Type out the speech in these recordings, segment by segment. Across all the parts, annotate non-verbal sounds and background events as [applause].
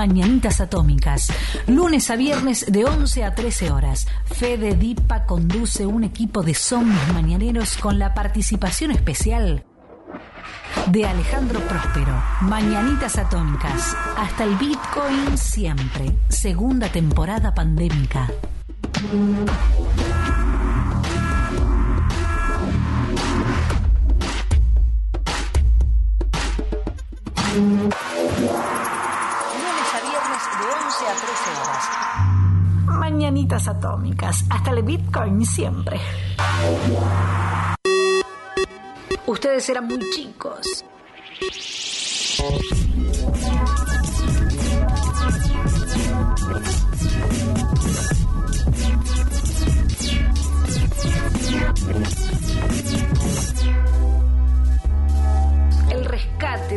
Mañanitas Atómicas. Lunes a viernes de 11 a 13 horas. Fede Dipa conduce un equipo de zombies mañaneros con la participación especial de Alejandro Próspero. Mañanitas Atómicas. Hasta el Bitcoin siempre. Segunda temporada pandémica. A 13 horas. Mañanitas atómicas. Hasta el Bitcoin siempre. Ustedes eran muy chicos.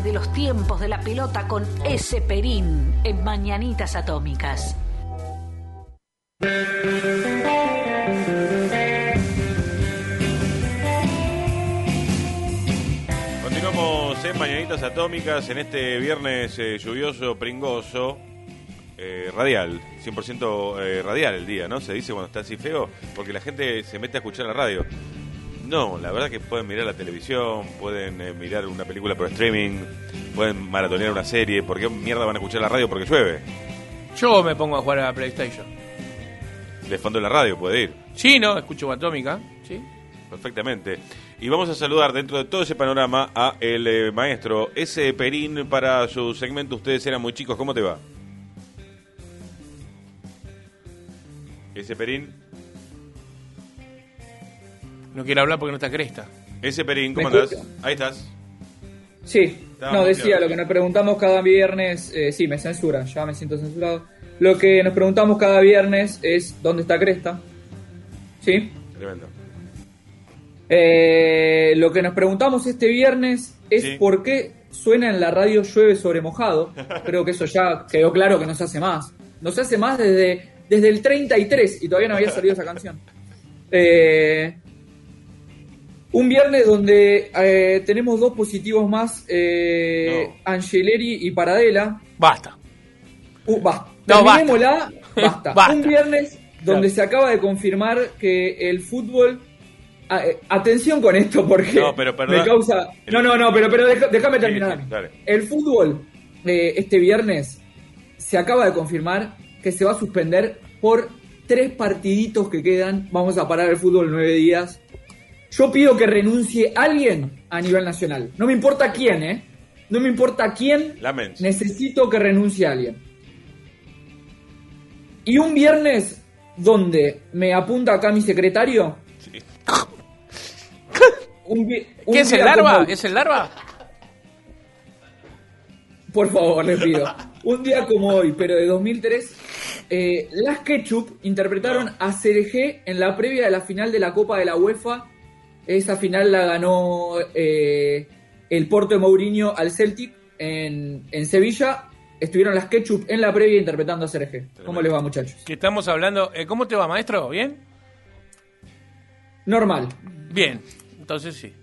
De los tiempos de la pelota con ese perín en Mañanitas Atómicas. Continuamos en Mañanitas Atómicas en este viernes eh, lluvioso, pringoso, eh, radial, 100% eh, radial el día, ¿no? Se dice cuando está así feo, porque la gente se mete a escuchar la radio. No, la verdad que pueden mirar la televisión, pueden eh, mirar una película por streaming, pueden maratonear una serie. ¿Por qué mierda van a escuchar la radio? Porque llueve. Yo me pongo a jugar a la PlayStation. De fondo la radio puede ir. Sí, ¿no? Escucho Atómica. Sí. Perfectamente. Y vamos a saludar dentro de todo ese panorama a el eh, maestro ese Perín para su segmento. Ustedes eran muy chicos, ¿cómo te va? Ese Perín, No quiero hablar porque no está cresta. ese Perín, ¿Me ¿cómo andás? Ahí estás. Sí, Estábamos no, decía, claros. lo que nos preguntamos cada viernes, eh, sí, me censura, ya me siento censurado. Lo que nos preguntamos cada viernes es ¿dónde está Cresta? ¿Sí? Tremendo. Eh, lo que nos preguntamos este viernes es Sí. por qué suena en la radio llueve sobre mojado. [laughs] Creo que eso ya quedó claro que no se hace más. No se hace más desde, desde el 33 y todavía no había salido esa canción. Eh, un viernes donde eh, tenemos dos positivos más, eh, No. Angeleri y Paradela. Basta. Uh, basta. No, basta. Terminémosla, [laughs] basta. Basta. Un viernes donde Claro. se acaba de confirmar que el fútbol. a- eh, atención con esto porque No, pero me causa. No, no, no, pero, pero déjame terminar. sí. El fútbol eh, este viernes se acaba de confirmar que se va a suspender por tres partiditos que quedan. Vamos a parar el fútbol nueve días. Yo pido que renuncie alguien a nivel nacional. No me importa quién, ¿eh? No me importa quién. Lamens. Necesito que renuncie alguien. Y un viernes donde me apunta acá mi secretario. Sí. un vi- un ¿Qué es el larva? como- ¿Es el larva? Por favor, les pido. Un día como hoy, pero de 2003, eh, las Ketchup interpretaron a CRG en la previa de la final de la Copa de la UEFA. Esa final la ganó eh, el Porto de Mourinho al Celtic en, en Sevilla. Estuvieron las Ketchup en la previa interpretando a CRG. ¿Cómo les va, muchachos? Que estamos hablando. eh, ¿Cómo te va, maestro? ¿Bien? Normal. Bien. Entonces sí.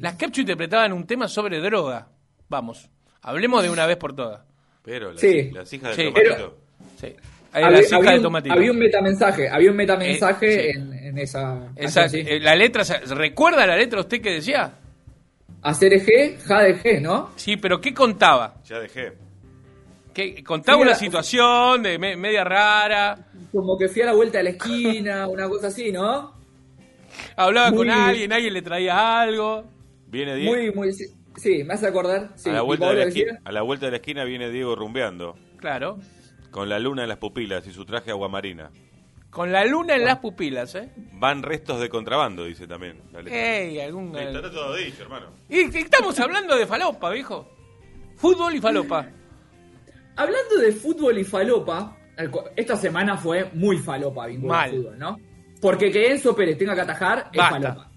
Las Kepchu interpretaban un tema sobre droga. Vamos. Hablemos de una vez por todas. Pero las, Sí. las hijas Sí. del tomatito. Sí. Había, de un, tomatito. había un metamensaje, había un metamensaje Eh, sí. en, en esa Esa- canción, sí. eh, la letra, ¿se- ¿recuerda la letra usted que decía? A CRG, ja de G, ¿no? Sí, pero ¿qué contaba? Ya dejé. ¿Qué, contaba Sí, una situación de me- media rara, Como que fui a la vuelta de la esquina, [laughs] una cosa así, ¿no? hablaba Muy- con alguien, alguien le traía algo. Viene Diego. Muy, muy. Sí, sí, me hace acordar. Sí, a, la vuelta de la esquina, a la vuelta de la esquina viene Diego rumbeando. Claro. Con la luna en las pupilas y su traje aguamarina. Con la luna en las pupilas, ¿eh? Van restos de contrabando, dice también. la letra. Ey, algún... Está todo dicho, hermano. Y y estamos hablando de falopa, viejo. Fútbol y falopa. Hablando de fútbol y falopa, esta semana fue muy falopa vinculada al Mal. fútbol, ¿no? Porque que Enzo Pérez tenga que atajar es Basta. falopa.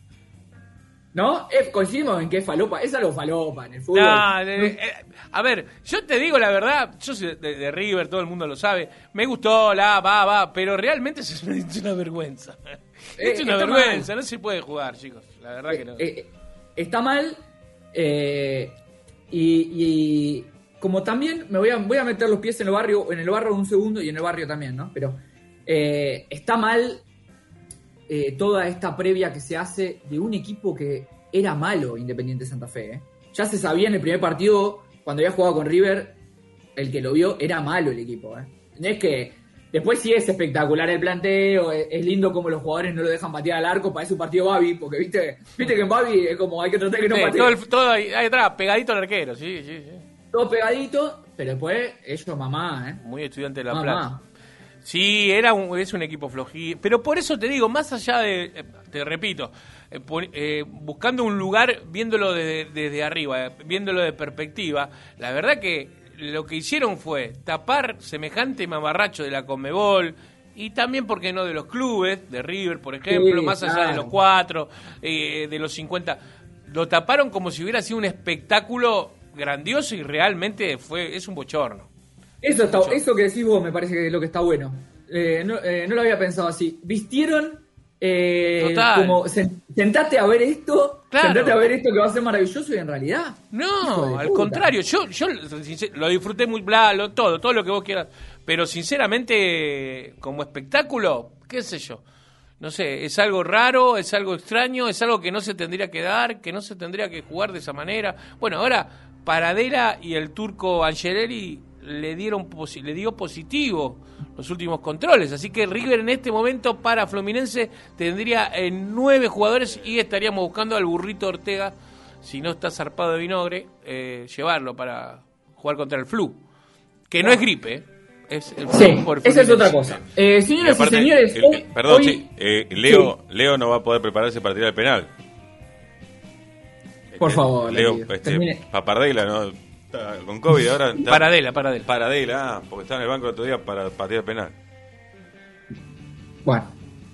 ¿No? Es- coincidimos en que es falopa. Es algo falopa en el fútbol. De- eh, a ver, yo te digo la verdad, yo soy de, de River, todo el mundo lo sabe. Me gustó, la, va, va, pero realmente es una, [laughs] es una vergüenza. Eh, es una vergüenza, mal. no se puede jugar, chicos. La verdad que no. Eh, eh, está mal. eh, y, y como también me voy a, voy a meter los pies en el barrio, en el barrio un segundo y en el barrio también, ¿no? Pero eh, está mal eh, toda esta previa que se hace de un equipo que era malo, Independiente Santa Fe. ¿eh? Ya se sabía en el primer partido, cuando había jugado con River, el que lo vio era malo el equipo. ¿eh? Es que después sí es espectacular el planteo, es, es lindo como los jugadores no lo dejan patear al arco, parece un partido Babi, porque viste, viste que en Babi es como hay que tratar que no Sí, patee. todo, el- todo ahí, ahí atrás, pegadito al arquero, sí, sí, sí. Todo pegadito, pero después ellos mamá, ¿eh? Muy estudiante de La Mamá. Plata. Sí, era un, es un equipo flojí. Pero por eso te digo, más allá de, eh, te repito, eh, eh, buscando un lugar, viéndolo desde, desde arriba, eh, viéndolo de perspectiva, la verdad que lo que hicieron fue tapar semejante mamarracho de la Conmebol y también, ¿por qué no?, de los clubes, de River, por ejemplo, Sí, más allá de los cuatro, eh, de los 50. Lo taparon como si hubiera sido un espectáculo grandioso y realmente fue es un bochorno. Eso, está, eso que decís vos me parece que es lo que está bueno. Eh, no, eh, no lo había pensado así. Vistieron eh, Total. como sen- sentate a ver esto, Claro. sentate a ver esto que va a ser maravilloso y en realidad. No, al puta. contrario, yo, yo lo disfruté muy bla, lo- todo, todo lo que vos quieras, pero sinceramente como espectáculo, qué sé yo, no sé, es algo raro, es algo extraño, es algo que no se tendría que dar, que no se tendría que jugar de esa manera. Bueno, ahora Paradela y el turco Angeleri le dieron posi- le dio positivo los últimos controles, así que River en este momento para Fluminense tendría eh, nueve jugadores y estaríamos buscando al burrito Ortega si no está zarpado de vinagre, eh, llevarlo para jugar contra el flu. Que no es gripe, ¿eh? es el flu Sí, por esa es otra cosa. Eh, Y señoras y, aparte, señores, el- hoy- perdón, hoy- sí, eh, Leo, Leo no va a poder prepararse para tirar el penal. Por favor, Leo, este. Papardela, ¿no? Está con COVID ahora. está- Paradela, Paradela. Paradela, ah, porque estaba en el banco el otro día para, el penal. Bueno,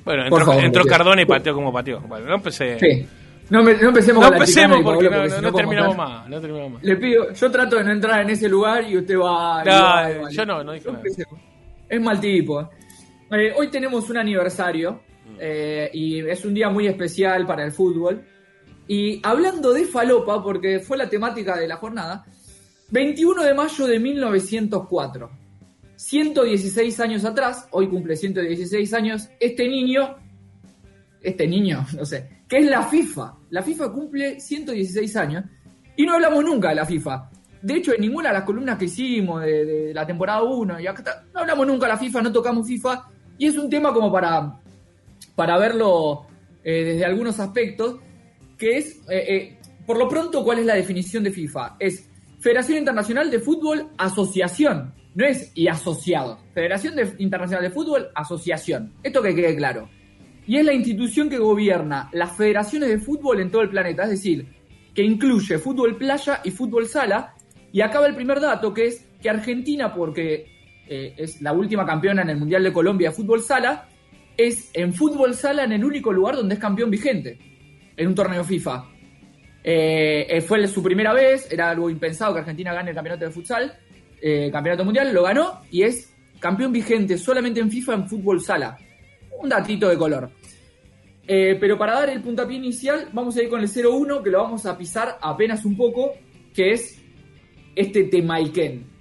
Bueno, entró, favor, entró. Cardona y pateó como pateó. Bueno, no empecé. sí. No, me- no empecemos No con la empecemos chicana y porque porque no- no terminamos más. No terminamos más. Le pido, yo trato de no entrar en ese lugar y usted va. va, y va. yo no, no dije nada. empecemos. Es mal tipo. eh. Eh, hoy tenemos un aniversario eh, y es un día muy especial para el fútbol. Y hablando de falopa, porque fue la temática de la jornada, 21 de mayo de 1904. 116 años atrás, hoy cumple 116 años, este niño, este niño, [laughs] no sé, que es la FIFA. La FIFA cumple 116 años y no hablamos nunca de la FIFA. De hecho, en ninguna de las columnas que hicimos de, la temporada 1 y no hablamos nunca de la FIFA, no tocamos FIFA y es un tema como para, para verlo eh, desde algunos aspectos, que es, eh, eh, por lo pronto, ¿cuál es la definición de FIFA? Es Federación Internacional de Fútbol, asociación, no es y asociado. Federación de- Internacional de Fútbol, asociación. Esto que quede claro. Y es la institución que gobierna las federaciones de fútbol en todo el planeta, es decir, que incluye fútbol playa y fútbol sala. Y acaba el primer dato, que es que Argentina, porque eh, es la última campeona en el Mundial de Colombia de fútbol sala, es en fútbol sala en el único lugar donde es campeón vigente, en un torneo FIFA. Eh, eh, fue su primera vez, era algo impensado que Argentina gane el campeonato de futsal, eh, campeonato mundial, lo ganó y es campeón vigente solamente en FIFA en fútbol sala. Un datito de color. Pero para dar el puntapié inicial, vamos a ir con el 0-1, que lo vamos a pisar apenas un poco, que es este Temaiken.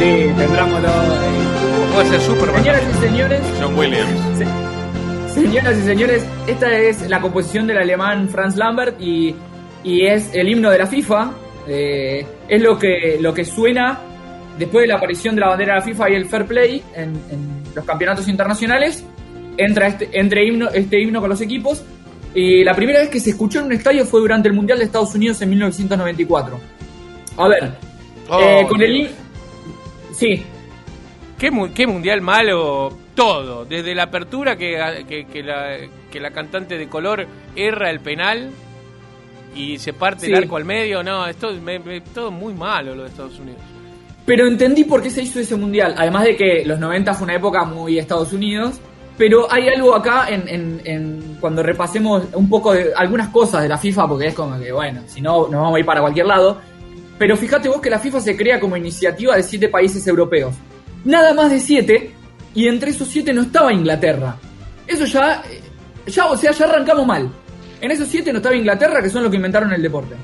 Sí, tendremos Puede ser súper Señoras y señores, John Williams. se- señoras y señores, esta es la composición del alemán Franz Lambert y, y es el himno de la FIFA. Eh, es lo que, lo que suena después de la aparición de la bandera de la FIFA y el fair play en, en los campeonatos internacionales. Entra este, entre himno, este himno con los equipos. Y la primera vez que se escuchó en un estadio fue durante el Mundial de Estados Unidos en 1994. A ver, Oh, eh, con el. Sí. ¿Qué, qué, mundial malo? Todo. Desde la apertura que, que, la, que la cantante de color erra el penal y se parte el arco al medio. No, esto es todo muy malo lo de Estados Unidos. Pero entendí por qué se hizo ese mundial. Además de que los 90 fue una época muy Estados Unidos. Pero hay algo acá en, en, cuando repasemos un poco de algunas cosas de la FIFA, porque es como que, bueno, si no, nos vamos a ir para cualquier lado. Pero fíjate vos que la FIFA se crea como iniciativa de siete países europeos. Nada más de siete, y entre esos siete no estaba Inglaterra. Eso ya, ya, o sea, ya arrancamos mal. En esos siete no estaba Inglaterra, que son los que inventaron el deporte.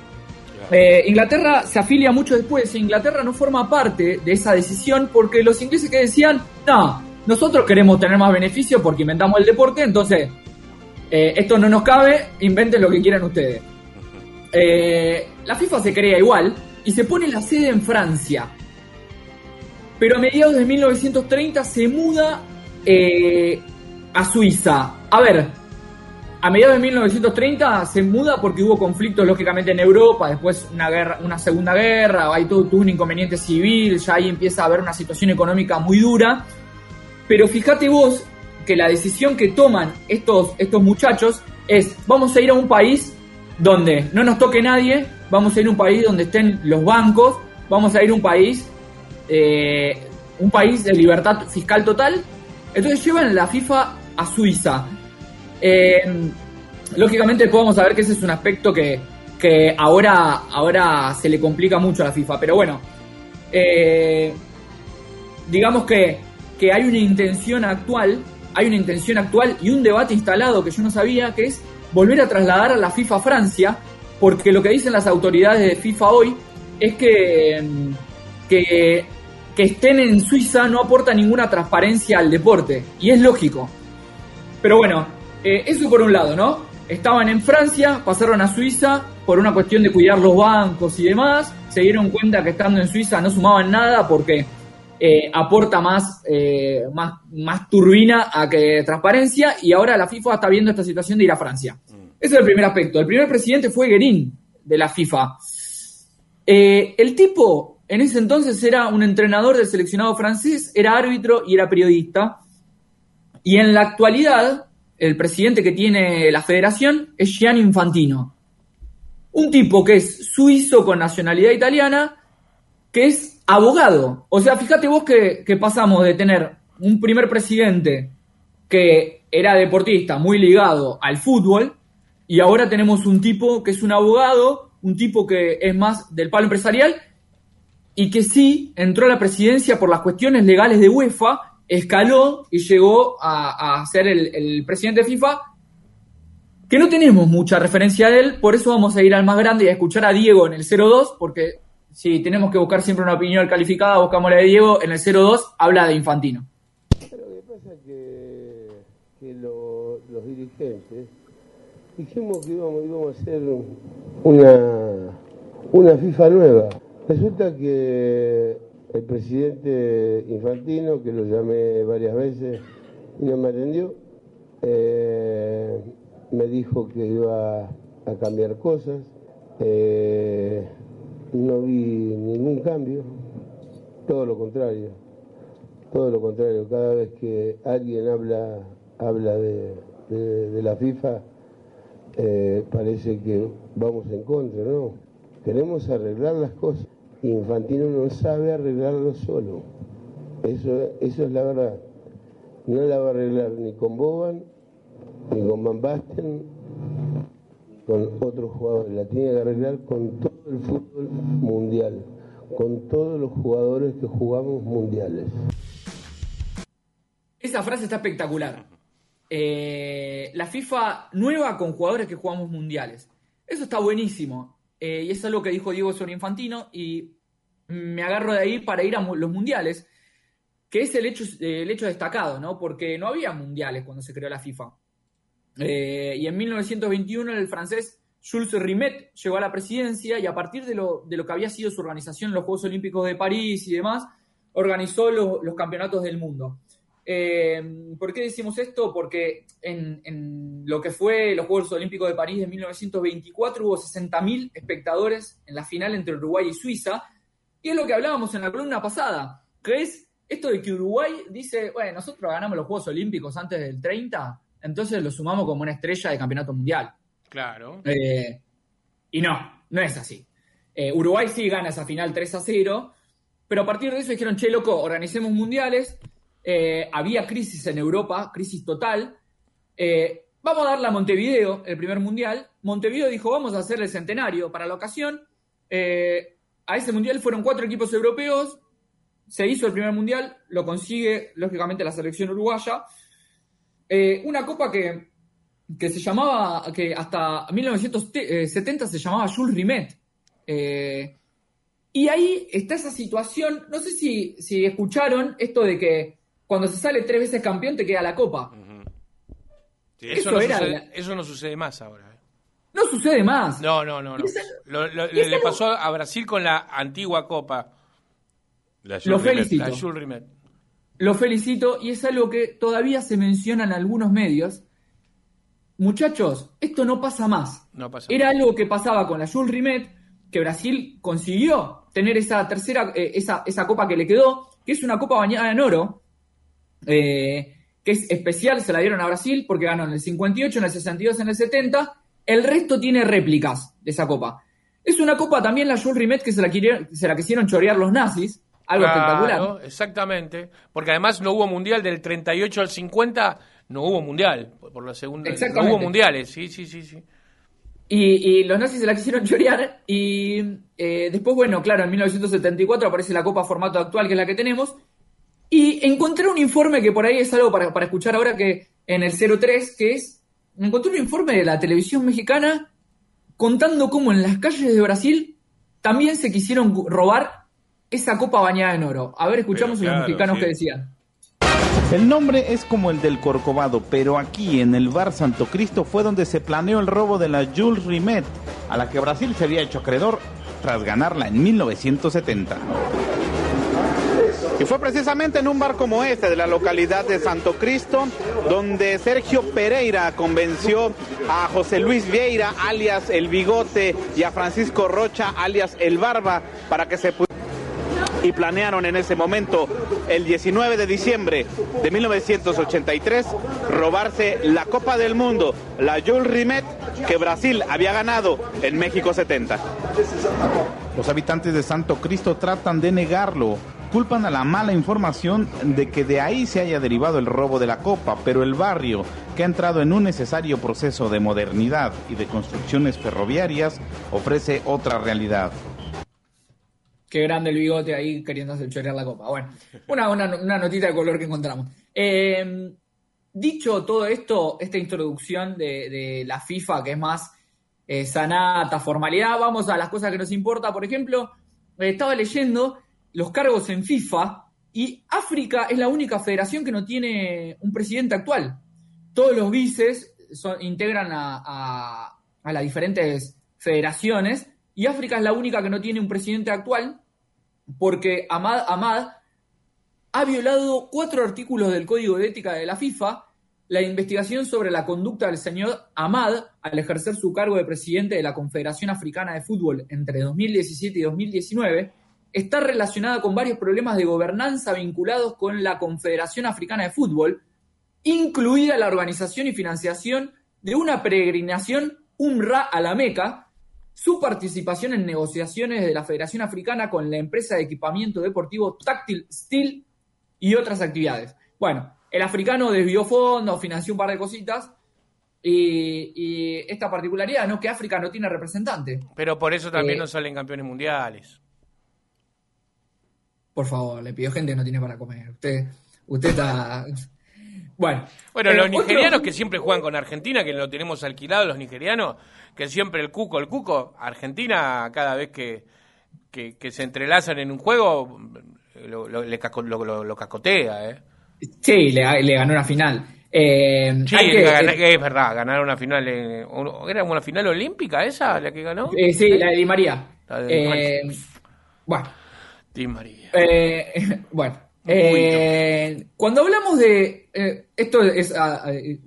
Eh, Inglaterra se afilia mucho después e Inglaterra no forma parte de esa decisión porque los ingleses que decían, no, nosotros queremos tener más beneficio porque inventamos el deporte, entonces eh, esto no nos cabe, inventen lo que quieran ustedes. Eh, la FIFA se crea igual y se pone la sede en Francia. Pero a mediados de 1930 se muda a Suiza. A ver, a mediados de 1930 se muda porque hubo conflictos lógicamente en Europa, después una guerra, una segunda guerra, ahí tuvo, tuvo un inconveniente civil, ya ahí empieza a haber una situación económica muy dura. Pero fíjate vos que la decisión que toman estos, estos muchachos es, vamos a ir a un país donde no nos toque nadie, vamos a ir a un país donde estén los bancos, vamos a ir a un país, eh, un país de libertad fiscal total. Entonces llevan la FIFA a Suiza. Eh, lógicamente podemos saber que ese es un aspecto que, ahora, ahora se le complica mucho a la FIFA, pero bueno, eh, digamos que, que hay una intención actual, hay una intención actual y un debate instalado que yo no sabía, que es volver a trasladar a la FIFA Francia, porque lo que dicen las autoridades de FIFA hoy es que, que, que estén en Suiza no aporta ninguna transparencia al deporte, y es lógico. Pero bueno, eh, eso por un lado, ¿no? Estaban en Francia, pasaron a Suiza por una cuestión de cuidar los bancos y demás. Se dieron cuenta que estando en Suiza no sumaban nada porque eh, aporta más, eh, más, más turbina a que transparencia y ahora la FIFA está viendo esta situación de ir a Francia. Mm. Ese es el primer aspecto. El primer presidente fue Guerin de la FIFA. el tipo en ese entonces era un entrenador del seleccionado francés, era árbitro y era periodista. Y en la actualidad el presidente que tiene la federación es Gianni Infantino. Un tipo que es suizo con nacionalidad italiana, que es abogado. O sea, fíjate vos que, pasamos de tener un primer presidente que era deportista, muy ligado al fútbol, y ahora tenemos un tipo que es un abogado, un tipo que es más del palo empresarial, y que sí entró a la presidencia por las cuestiones legales de UEFA escaló y llegó a, ser el, presidente de FIFA, que no tenemos mucha referencia de él, por eso vamos a ir al más grande y a escuchar a Diego en el 02, porque si tenemos que buscar siempre una opinión calificada, buscamos la de Diego, en el 02 habla de Infantino. Lo que pasa es que, los dirigentes dijimos que íbamos, íbamos a hacer una, una FIFA nueva. Resulta que el presidente Infantino, que lo llamé varias veces no me atendió, eh, me dijo que iba a cambiar cosas. Eh, no vi ningún cambio, todo lo contrario, todo lo contrario. Cada vez que alguien habla, habla de, la FIFA, eh, parece que vamos en contra, ¿no? Queremos arreglar las cosas. Infantino no sabe arreglarlo solo. Eso, eso es la verdad. No la va a arreglar ni con Boban, ni con Van Basten, con otros jugadores. La tiene que arreglar con todo el fútbol mundial, con todos los jugadores que jugamos mundiales. Esa frase está espectacular. Eh, la FIFA nueva con jugadores que jugamos mundiales. Eso está buenísimo. Eh, y es algo que dijo Diego sobre Infantino y me agarro de ahí para ir a los mundiales, que es el hecho, el hecho destacado, ¿no? Porque no había mundiales cuando se creó la FIFA. Eh, y en 1921 el francés Jules Rimet llegó a la presidencia y a partir de lo, de lo que había sido su organización en los Juegos Olímpicos de París y demás, organizó los campeonatos del mundo. Eh, ¿Por qué decimos esto? Porque en, lo que fue los Juegos Olímpicos de París de 1924 hubo 60.000 espectadores en la final entre Uruguay y Suiza. Y es lo que hablábamos en la columna pasada, que es esto de que Uruguay dice, bueno, nosotros ganamos los Juegos Olímpicos antes del 30, entonces lo sumamos como una estrella de campeonato mundial. Claro. Eh, y no, no es así. Eh, Uruguay sí gana esa final 3 a 0, pero a partir de eso dijeron, che, loco, organicemos mundiales. Eh, había crisis en Europa, crisis total. Vamos a darle a Montevideo el primer mundial. Montevideo dijo, vamos a hacer el centenario para la ocasión. A ese mundial fueron cuatro equipos europeos. Se hizo el primer mundial, lo consigue, lógicamente, la selección uruguaya. Una copa que, que se llamaba, que hasta 1970 se llamaba Jules Rimet. Eh, y ahí está esa situación, no sé si, si escucharon esto de que cuando se sale tres veces campeón te queda la copa. Sí, Eso, Eso no era sucede, la- eso no sucede más ahora. ¿eh? No sucede más. No, no, no. no. Esa- Lo- lo- le, pasó a Brasil con la antigua Copa, La Lo Jules Rimet. felicito. la Jules Rimet. Lo felicito y es algo que todavía se menciona en algunos medios. Muchachos, esto no pasa más. No pasa Era algo que pasaba con la Jules Rimet, que Brasil consiguió tener esa tercera, eh, esa, esa copa que le quedó, que es una copa bañada en oro, eh, que es especial, se la dieron a Brasil porque ganó en el 58, en el 62, en el 70. El resto tiene réplicas de esa copa. Es una copa también la Jules Rimet que se la, quirieron- se la quisieron chorear los nazis, algo espectacular. Exactamente. Porque además no hubo mundial del 38 al 50, no hubo mundial. Por la segunda. No Exactamente. hubo mundiales, sí, sí, sí. sí. Y, y los nazis se la quisieron [laughs] chorear y eh, después, bueno, claro, en 1974 aparece la copa formato actual, que es la que tenemos, y encontré un informe que por ahí es algo para, para escuchar ahora que en el 03, que es, encontré un informe de la televisión mexicana contando cómo en las calles de Brasil también se quisieron robar esa copa bañada en oro. A ver, escuchamos a los mexicanos sí. que decían. El nombre es como el del Corcovado, pero aquí en el bar Santo Cristo fue donde se planeó el robo de la Jules Rimet, a la que Brasil se había hecho acreedor tras ganarla en 1970. Y fue precisamente en un bar como este de la localidad de Santo Cristo donde Sergio Pereira convenció a José Luis Vieira, alias El Bigote, y a Francisco Rocha, alias El Barba, para que se pu- y planearon en ese momento, el 19 de diciembre de 1983, robarse la Copa del Mundo, la Jules Rimet, que Brasil había ganado en México 70. Los habitantes de Santo Cristo tratan de negarlo. Culpan a la mala información de que de ahí se haya derivado el robo de la copa, pero el barrio, que ha entrado en un necesario proceso de modernidad y de construcciones ferroviarias, ofrece otra realidad. Qué grande el bigote ahí queriendo hacer chorear la copa. Bueno, una, una, una notita de color que encontramos. Eh, dicho todo esto, esta introducción de, la FIFA, que es más eh, sanata, formalidad, vamos a las cosas que nos importa. Por ejemplo, eh, estaba leyendo los cargos en FIFA y África es la única federación que no tiene un presidente actual. Todos los vices integran a- a las diferentes federaciones y África es la única que no tiene un presidente actual porque Ahmad Ahmad ha violado cuatro artículos del Código de Ética de la FIFA. La investigación sobre la conducta del señor Ahmad al ejercer su cargo de presidente de la Confederación Africana de Fútbol entre 2017 y 2019 está relacionada con varios problemas de gobernanza vinculados con la Confederación Africana de Fútbol, incluida la organización y financiación de una peregrinación UMRA a la Meca, su participación en negociaciones de la Federación Africana con la empresa de equipamiento deportivo Tactile Steel y otras actividades. Bueno, el africano desvió fondos, financió un par de cositas y, y esta particularidad, ¿no? Que África no tiene representante. Pero por eso también Eh, no salen campeones mundiales. Por favor, le pido gente que no tiene para comer. Usted, usted está. Bueno. Bueno, eh, los otro- nigerianos que siempre juegan con Argentina, que lo tenemos alquilado, los nigerianos, que siempre el cuco, el cuco, Argentina cada vez que, que, que se entrelazan en un juego, lo, lo- le caco- lo- cacotea, ¿eh? Sí, le, le ganó una final. Eh, Sí, que- gana- eh, es verdad, ganaron una final, un- ¿era una final olímpica esa la que ganó? eh, sí, la de Di María. La de Di Eh, María. bueno. Di María. Eh, [laughs] bueno, eh, cuando hablamos de eh, esto es ah, eh,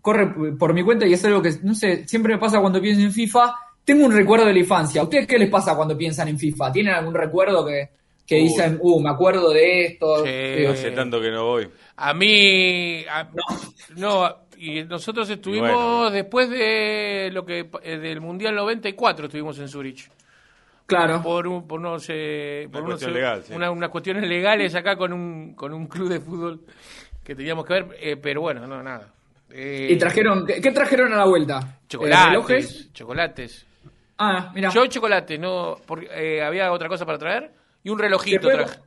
corre por mi cuenta y es algo que no sé siempre me pasa cuando pienso en FIFA. Tengo un recuerdo de la infancia. ¿A ustedes qué les pasa cuando piensan en FIFA? ¿Tienen algún recuerdo que que Uy. dicen, uh, me acuerdo de esto. Sí. Eh, Hace tanto que no voy. A mí. a- no. y nosotros estuvimos bueno. después de lo que del Mundial 94 estuvimos en Zurich. Claro. Por, un- por unos, eh, por Una unos, cuestión legal, sí. una- unas cuestiones legales acá con un, con un club de fútbol que teníamos que ver, eh, pero bueno, no, nada. Eh, Y trajeron, ¿qué, qué trajeron a la vuelta? ¿Eh, chocolates, ¿Relojes? chocolates. Ah, mira. Yo chocolate, no, porque, eh, había otra cosa para traer y un relojito ¿Se puede- traje.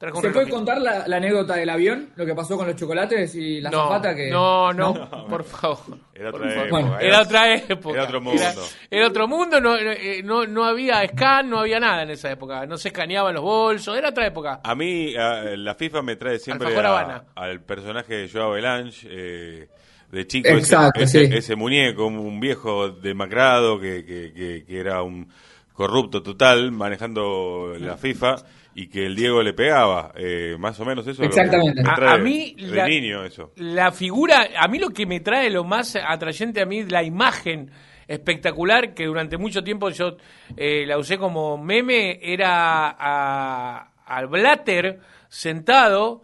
¿Se puede contar la, la anécdota del avión? Lo que pasó con los chocolates y la no, zapata que. no, no, por favor. Era Por otra favor. época. Bueno, Era otra época. Era otro mundo. Era, era otro mundo, no, eh, no, no había scan, no había nada en esa época. No se escaneaban los bolsos, era otra época. A mí, a- la FIFA me trae siempre a- al personaje de Joao Belange, eh, de chico, Exacto, ese, sí. ese, ese muñeco, un viejo demacrado que, que, que, que era un corrupto total manejando la FIFA y que el Diego le pegaba. Eh, más o menos eso. Exactamente. me A- a mí de la- niño eso. La figura, a mí lo que me trae lo más atrayente a mí, la imagen espectacular que durante mucho tiempo yo eh, la usé como meme, era a- al Blatter sentado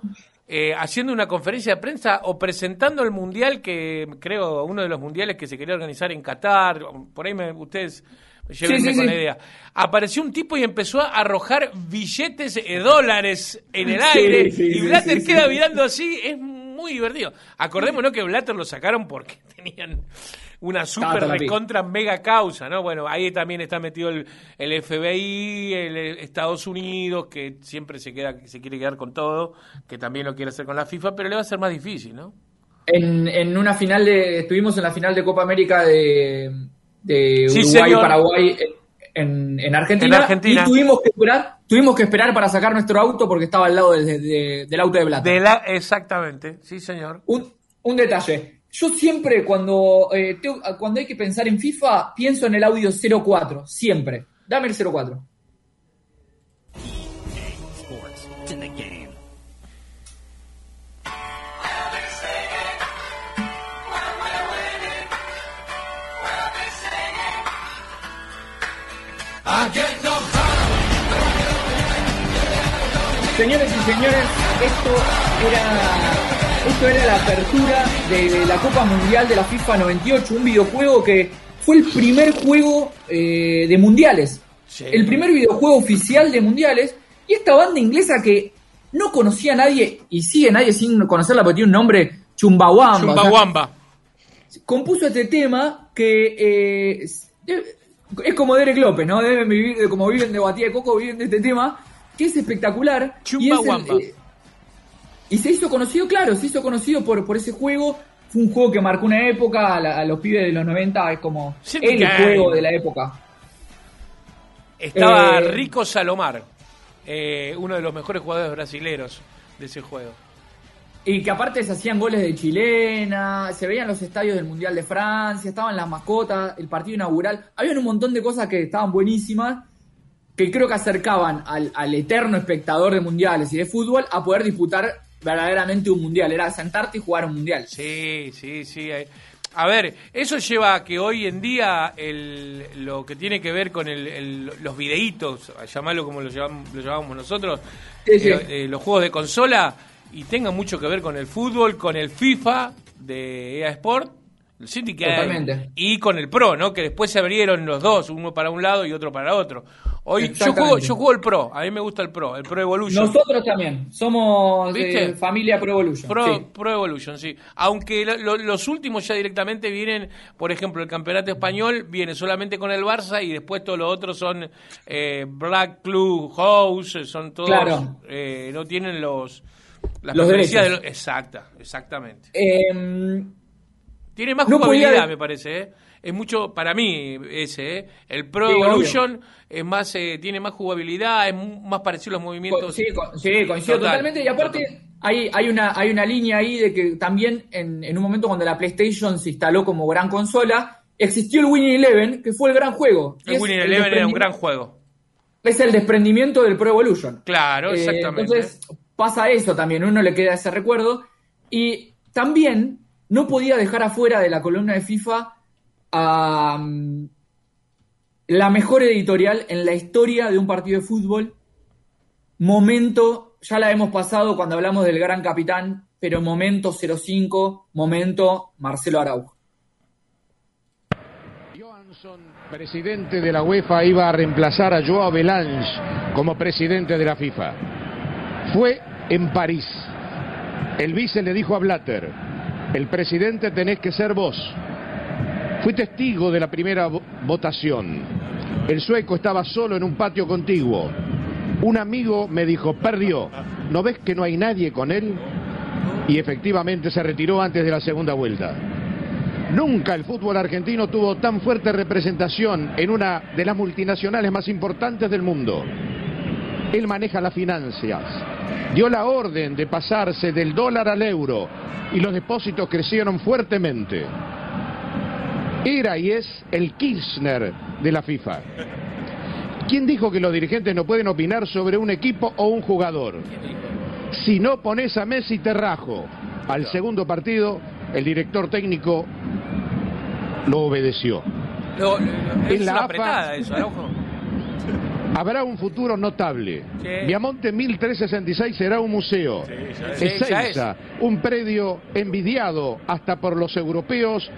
eh, haciendo una conferencia de prensa o presentando el mundial que creo uno de los mundiales que se quería organizar en Qatar, por ahí me- ustedes llévenme sí, con sí. la idea. Apareció un tipo y empezó a arrojar billetes de dólares en el aire y Blatter queda mirando así, es muy divertido. Acordémonos que Blatter lo sacaron porque [laughs] tenían una super recontra mega causa, ¿no? Bueno, ahí también está metido el, el FBI, el, eh, Estados Unidos, que siempre se queda, se quiere quedar con todo, que también lo quiere hacer con la FIFA, pero le va a ser más difícil, ¿no? En, en una final de. Estuvimos en la final de Copa América de, de Sí, Uruguay señor. Paraguay en, en Argentina. En Argentina. Y tuvimos que esperar, tuvimos que esperar para sacar nuestro auto porque estaba al lado del, de- del auto de Blata. De la, exactamente, sí, señor. Un, un detalle. Yo siempre cuando, eh, tengo- cuando hay que pensar en FIFA, pienso en el audio 04. Siempre. Dame el 04. Señores y señores, esto era, esto era la apertura de la Copa Mundial de la FIFA 98, un videojuego que fue el primer juego eh, de mundiales, Sí. el primer videojuego oficial de mundiales, y esta banda inglesa que no conocía a nadie y sigue nadie sin conocerla porque tiene un nombre Chumbawamba. o sea, Chumbawamba. compuso este tema que eh, es, como Derek López, ¿no? Deben vivir, como viven de Batía de Coco, viven de este tema, que es espectacular. y, es el- eh, y se hizo conocido, claro, se hizo conocido por, por ese juego. Fue un juego que marcó una época, a, la- a los pibes de los 90 es como Sí, el juego de la época. Estaba Eh, Rico Salomar, eh, uno de los mejores jugadores brasileros de ese juego. Y que aparte se hacían goles de chilena, se veían los estadios del Mundial de Francia, estaban las mascotas, el partido inaugural. Había un montón de cosas que estaban buenísimas, que creo que acercaban al, al eterno espectador de mundiales y de fútbol a poder disputar verdaderamente un mundial. Era sentarte y jugar un mundial. Sí, sí, sí. eh. A ver, eso lleva a que hoy en día el, lo que tiene que ver con el, el- los videitos, llamarlo como lo, llamamos, lo llamamos nosotros, Sí, sí. eh, eh, los juegos de consola, y tenga mucho que ver con el fútbol, con el FIFA de EA Sport, el Syndicate, y con el Pro, ¿no? Que después se abrieron los dos, uno para un lado y otro para otro. Hoy yo juego, yo juego el Pro, a mí me gusta el Pro, el Pro Evolution. Nosotros también, somos de ¿Viste? familia Pro Evolution. Pro, sí. Pro Evolution, sí. Aunque lo- lo- los últimos ya directamente vienen, por ejemplo, el campeonato español viene solamente con el Barça y después todos los otros son eh, Black Club House, son todos, Claro. eh, no tienen los las Los derechos. de los- exacta, exactamente. Em, Tiene más No jugabilidad, me parece, ¿eh? Es mucho, para mí, ese, ¿eh? El Pro Sí, Evolution es más, eh, tiene más jugabilidad, es más parecido a los movimientos. Sí, co- sí, coincido Total, totalmente. Y aparte, total. hay, hay, una, hay una línea ahí de que también en, en un momento cuando la PlayStation se instaló como gran consola, existió el Winning Eleven, que fue el gran juego. El Winning el Eleven era un gran juego. Es el desprendimiento del Pro Evolution. Claro, Eh, exactamente. entonces, pasa eso también, uno le queda ese recuerdo. Y también no podía dejar afuera de la columna de FIFA a mm, la mejor editorial en la historia de un partido de fútbol, momento, ya la hemos pasado cuando hablamos del gran capitán, pero momento 05, momento Marcelo Araujo. Johansson, presidente de la UEFA, iba a reemplazar a Joao Belange como presidente de la FIFA. Fue en París. El vice le dijo a Blatter, el presidente tenés que ser vos. Fui testigo de la primera vo- votación. El sueco estaba solo en un patio contiguo. Un amigo me dijo, perdió, ¿no ves que no hay nadie con él? Y efectivamente se retiró antes de la segunda vuelta. Nunca el fútbol argentino tuvo tan fuerte representación en una de las multinacionales más importantes del mundo. Él maneja las finanzas. Dio la orden de pasarse del dólar al euro y los depósitos crecieron fuertemente. Era y es el Kirchner de la FIFA. ¿Quién dijo que los dirigentes no pueden opinar sobre un equipo o un jugador? Si no pones a Messi te rajo. Al segundo partido, el director técnico lo obedeció. Es En la una AFA apretada eso, Araujo. Habrá un futuro notable. Sí. Viamonte 1366 será un museo. Sí, ya Ezeiza, un predio envidiado hasta por los europeos,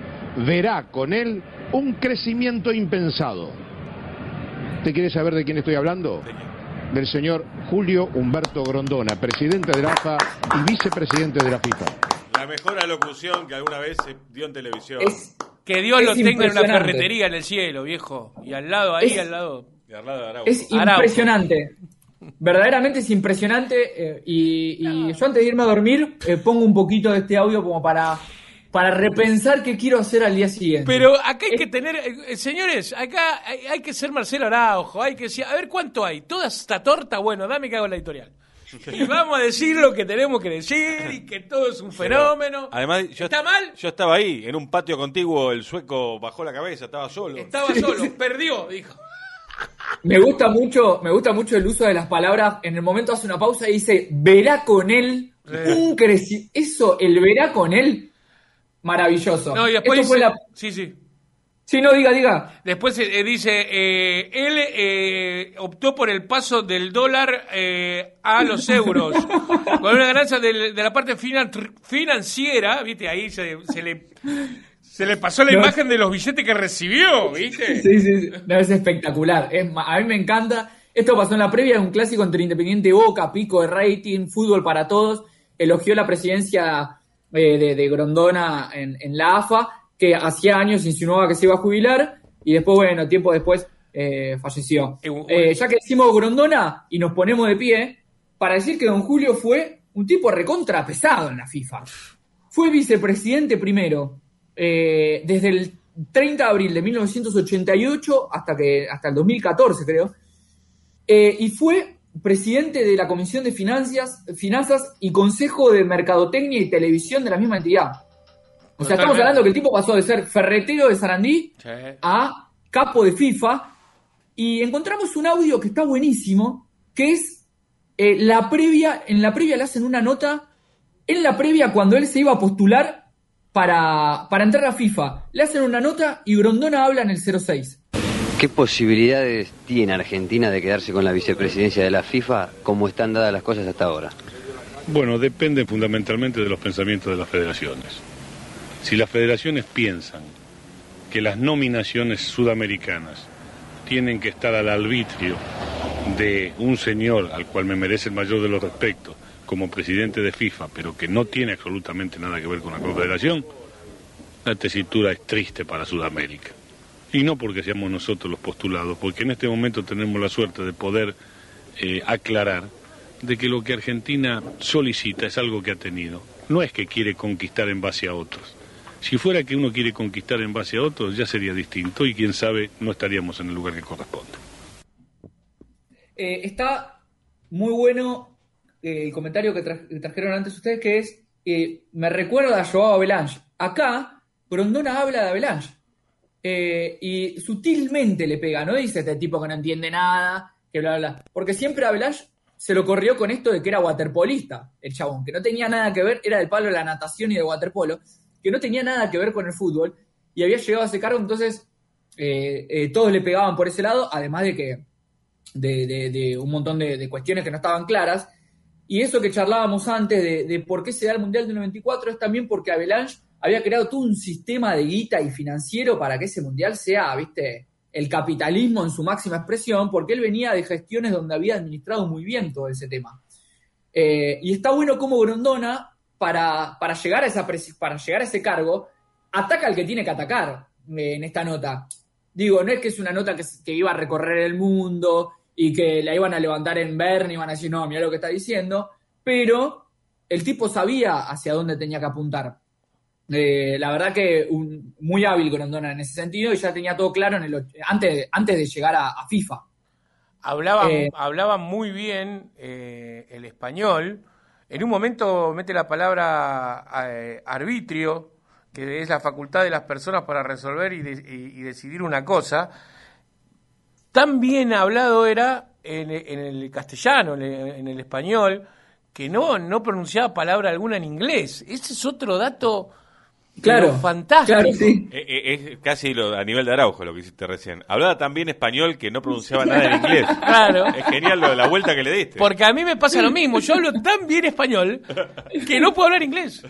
verá con él un crecimiento impensado. ¿Te quiere saber de quién estoy hablando? Del señor Julio Humberto Grondona, presidente de la AFA y vicepresidente de la FIFA. La mejor alocución que alguna vez se dio en televisión. Es, Que Dios Es lo tenga en una ferretería en el cielo, viejo. Y al lado, ahí, Es- al lado. De Arlado de Araujo. es Araujo. impresionante. Verdaderamente es impresionante. eh, y, y yo antes de irme a dormir eh, pongo un poquito de este audio como para, para repensar qué quiero hacer al día siguiente. Pero acá hay que tener, eh, señores, acá hay, hay que ser Marcelo Araujo, hay que decir, a ver cuánto hay, toda esta torta, bueno, dame que hago la editorial. Y vamos a decir lo que tenemos que decir y que todo es un fenómeno. Además, yo, ¿Está mal? yo estaba ahí, en un patio contiguo, el sueco bajó la cabeza, estaba solo. Estaba solo, [laughs] perdió, dijo. Me gusta mucho, me gusta mucho el uso de las palabras. En el momento hace una pausa y dice, verá con él un crecimiento. Eso, el verá con él, maravilloso. No, y después Esto fue dice, la- sí, sí. Sí, no, diga, diga. Después eh, dice, eh, él eh, optó por el paso del dólar eh, a los euros, [laughs] con una ganancia de, la parte finan- financiera, viste, ahí se, se le, se le pasó la No. imagen de los billetes que recibió, viste. [laughs] Sí, sí, sí. No, es espectacular. Es a mí me encanta. Esto pasó en la previa de un clásico entre Independiente Boca, pico de rating, fútbol para todos. Elogió la presidencia eh, de, de Grondona en, en la AFA, que hacía años insinuaba que se iba a jubilar y después, bueno, tiempo después eh, falleció. Eh, ya que decimos Grondona y nos ponemos de pie, para decir que don Julio fue un tipo recontra pesado en la FIFA. Fue vicepresidente primero, eh, desde el 30 de abril de 1988 hasta, que, hasta el 2014, creo. Eh, y fue presidente de la Comisión de Finanzas, Finanzas y Consejo de Mercadotecnia y Televisión de la misma entidad. O sea, estamos hablando que el tipo pasó de ser ferretero de Sarandí Sí. a capo de FIFA y encontramos un audio que está buenísimo, que es eh, la previa, en la previa le hacen una nota, en la previa cuando él se iba a postular para, para entrar a FIFA, le hacen una nota y Grondona habla en el 06. ¿Qué posibilidades tiene Argentina de quedarse con la vicepresidencia de la FIFA como están dadas las cosas hasta ahora? Bueno, depende fundamentalmente de los pensamientos de las federaciones. Si las federaciones piensan que las nominaciones sudamericanas tienen que estar al arbitrio de un señor al cual me merece el mayor de los respetos como presidente de FIFA, pero que no tiene absolutamente nada que ver con la confederación, la tesitura es triste para Sudamérica. Y no porque seamos nosotros los postulados, porque en este momento tenemos la suerte de poder eh, aclarar de que lo que Argentina solicita es algo que ha tenido. No es que quiere conquistar en base a otros. Si fuera que uno quiere conquistar en base a otros, ya sería distinto y quién sabe, no estaríamos en el lugar que corresponde. Eh, está muy bueno eh, el comentario que, tra- que trajeron antes ustedes, que es, eh, me recuerda a Joao Avalanche. Acá, Grondona habla de Avalanche. Eh, y sutilmente le pega, no dice este tipo que no entiende nada, que bla, bla, bla. Porque siempre Avalanche se lo corrió con esto de que era waterpolista, el chabón, que no tenía nada que ver, era del palo de la natación y de waterpolo, que no tenía nada que ver con el fútbol, y había llegado a ese cargo, entonces todos le pegaban por ese lado, además de que de, un montón de cuestiones que no estaban claras. Y eso que charlábamos antes de, de por qué se da el Mundial del 94 es también porque Avalanche había creado todo un sistema de guita y financiero para que ese Mundial sea, viste, el capitalismo en su máxima expresión, porque él venía de gestiones donde había administrado muy bien todo ese tema. Eh, y está bueno como Grondona, para, para, llegar a esa para llegar a ese cargo, ataca al que tiene que atacar eh, en esta nota. Digo, no es que es una nota que, que iba a recorrer el mundo y que la iban a levantar en Bern y iban a decir, no, mira lo que está diciendo, pero el tipo sabía hacia dónde tenía que apuntar. Eh, la verdad que un- muy hábil Grondona en ese sentido y ya tenía todo claro en el, antes, antes de llegar a, a FIFA. Hablaba, Eh, hablaba muy bien eh, el español. En un momento mete la palabra eh, arbitrio, que es la facultad de las personas para resolver y, de- y- y decidir una cosa. Tan bien hablado era en, en el castellano, en el, en el español, que no, no pronunciaba palabra alguna en inglés. Ese es otro dato Claro, fantástico. claro, sí. Eh, eh, Es casi lo, a nivel de Araujo lo que hiciste recién. Hablaba tan bien español que no pronunciaba nada en inglés. [laughs] Claro. Es genial lo de la vuelta que le diste. Porque a mí me pasa lo mismo. Yo hablo tan bien español que no puedo hablar inglés.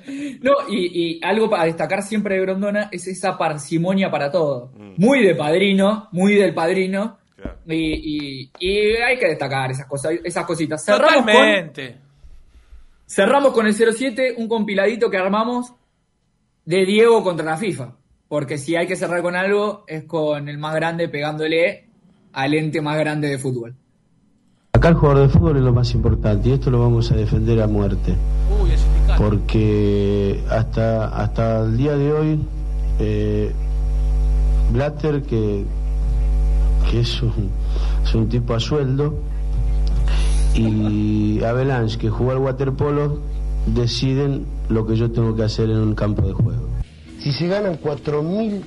[laughs] No, y, y algo para destacar siempre de Grondona es esa parsimonia para todo. Muy de padrino, muy del padrino. Y, y- y hay que destacar esas cosas, esas cositas. Cerramos con, Totalmente. cerramos con el 07, un compiladito que armamos de Diego contra la FIFA. Porque si hay que cerrar con algo, es con el más grande pegándole al ente más grande de fútbol. Acá el jugador de fútbol es lo más importante y esto lo vamos a defender a muerte. Porque hasta, hasta el día de hoy, eh, Blatter, que, que es, un, es un tipo a sueldo, y Avalanche, que jugó al waterpolo, deciden lo que yo tengo que hacer en un campo de juego. Si se ganan 4 mil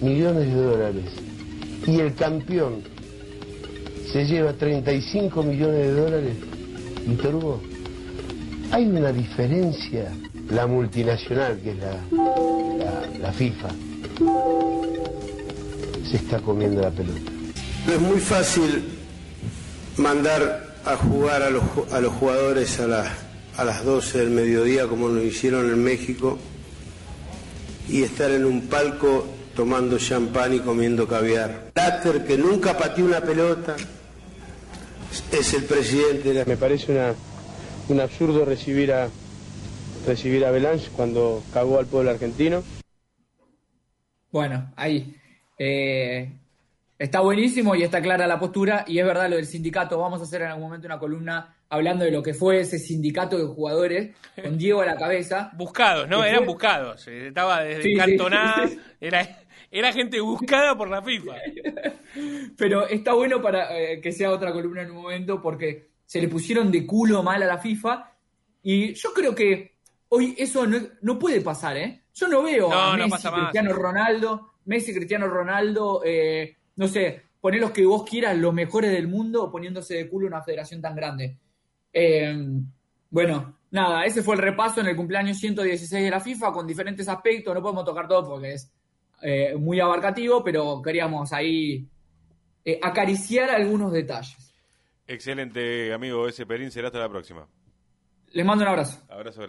millones de dólares y el campeón se lleva 35 millones de dólares, Víctor Hugo, hay una diferencia, la multinacional que es la, la, la FIFA, se está comiendo la pelota. No es muy fácil mandar a jugar a los, a los jugadores a, las a las 12 del mediodía como lo hicieron en México y estar en un palco tomando champán y comiendo caviar. Blatter, que nunca pateó una pelota, es el presidente de la... Me parece una, un absurdo recibir a recibir a Avalanche cuando cagó al pueblo argentino. Bueno, ahí. Eh, está buenísimo y está clara la postura. Y es verdad lo del sindicato. Vamos a hacer en algún momento una columna hablando de lo que fue ese sindicato de jugadores con Diego a la cabeza. [laughs] Buscados, ¿no? Eran fue- buscados. Eh, Estaba desde Sí, sí, cantonada. [laughs] sí, sí. Era, era gente buscada por la FIFA. Pero está bueno para eh, que sea otra columna en un momento porque se le pusieron de culo mal a la FIFA. Y yo creo que hoy eso no, no puede pasar, ¿eh? Yo no veo No, a Messi. Cristiano Ronaldo, Messi, Cristiano Ronaldo, eh, no sé, poner los que vos quieras, los mejores del mundo, poniéndose de culo una federación tan grande. Eh, bueno, nada, ese fue el repaso en el cumpleaños 116 de la FIFA con diferentes aspectos. No podemos tocar todo porque es eh, muy abarcativo, pero queríamos ahí eh, acariciar algunos detalles. Excelente, amigo ese Perín. Será hasta la próxima. Les mando un abrazo. Abrazo grande.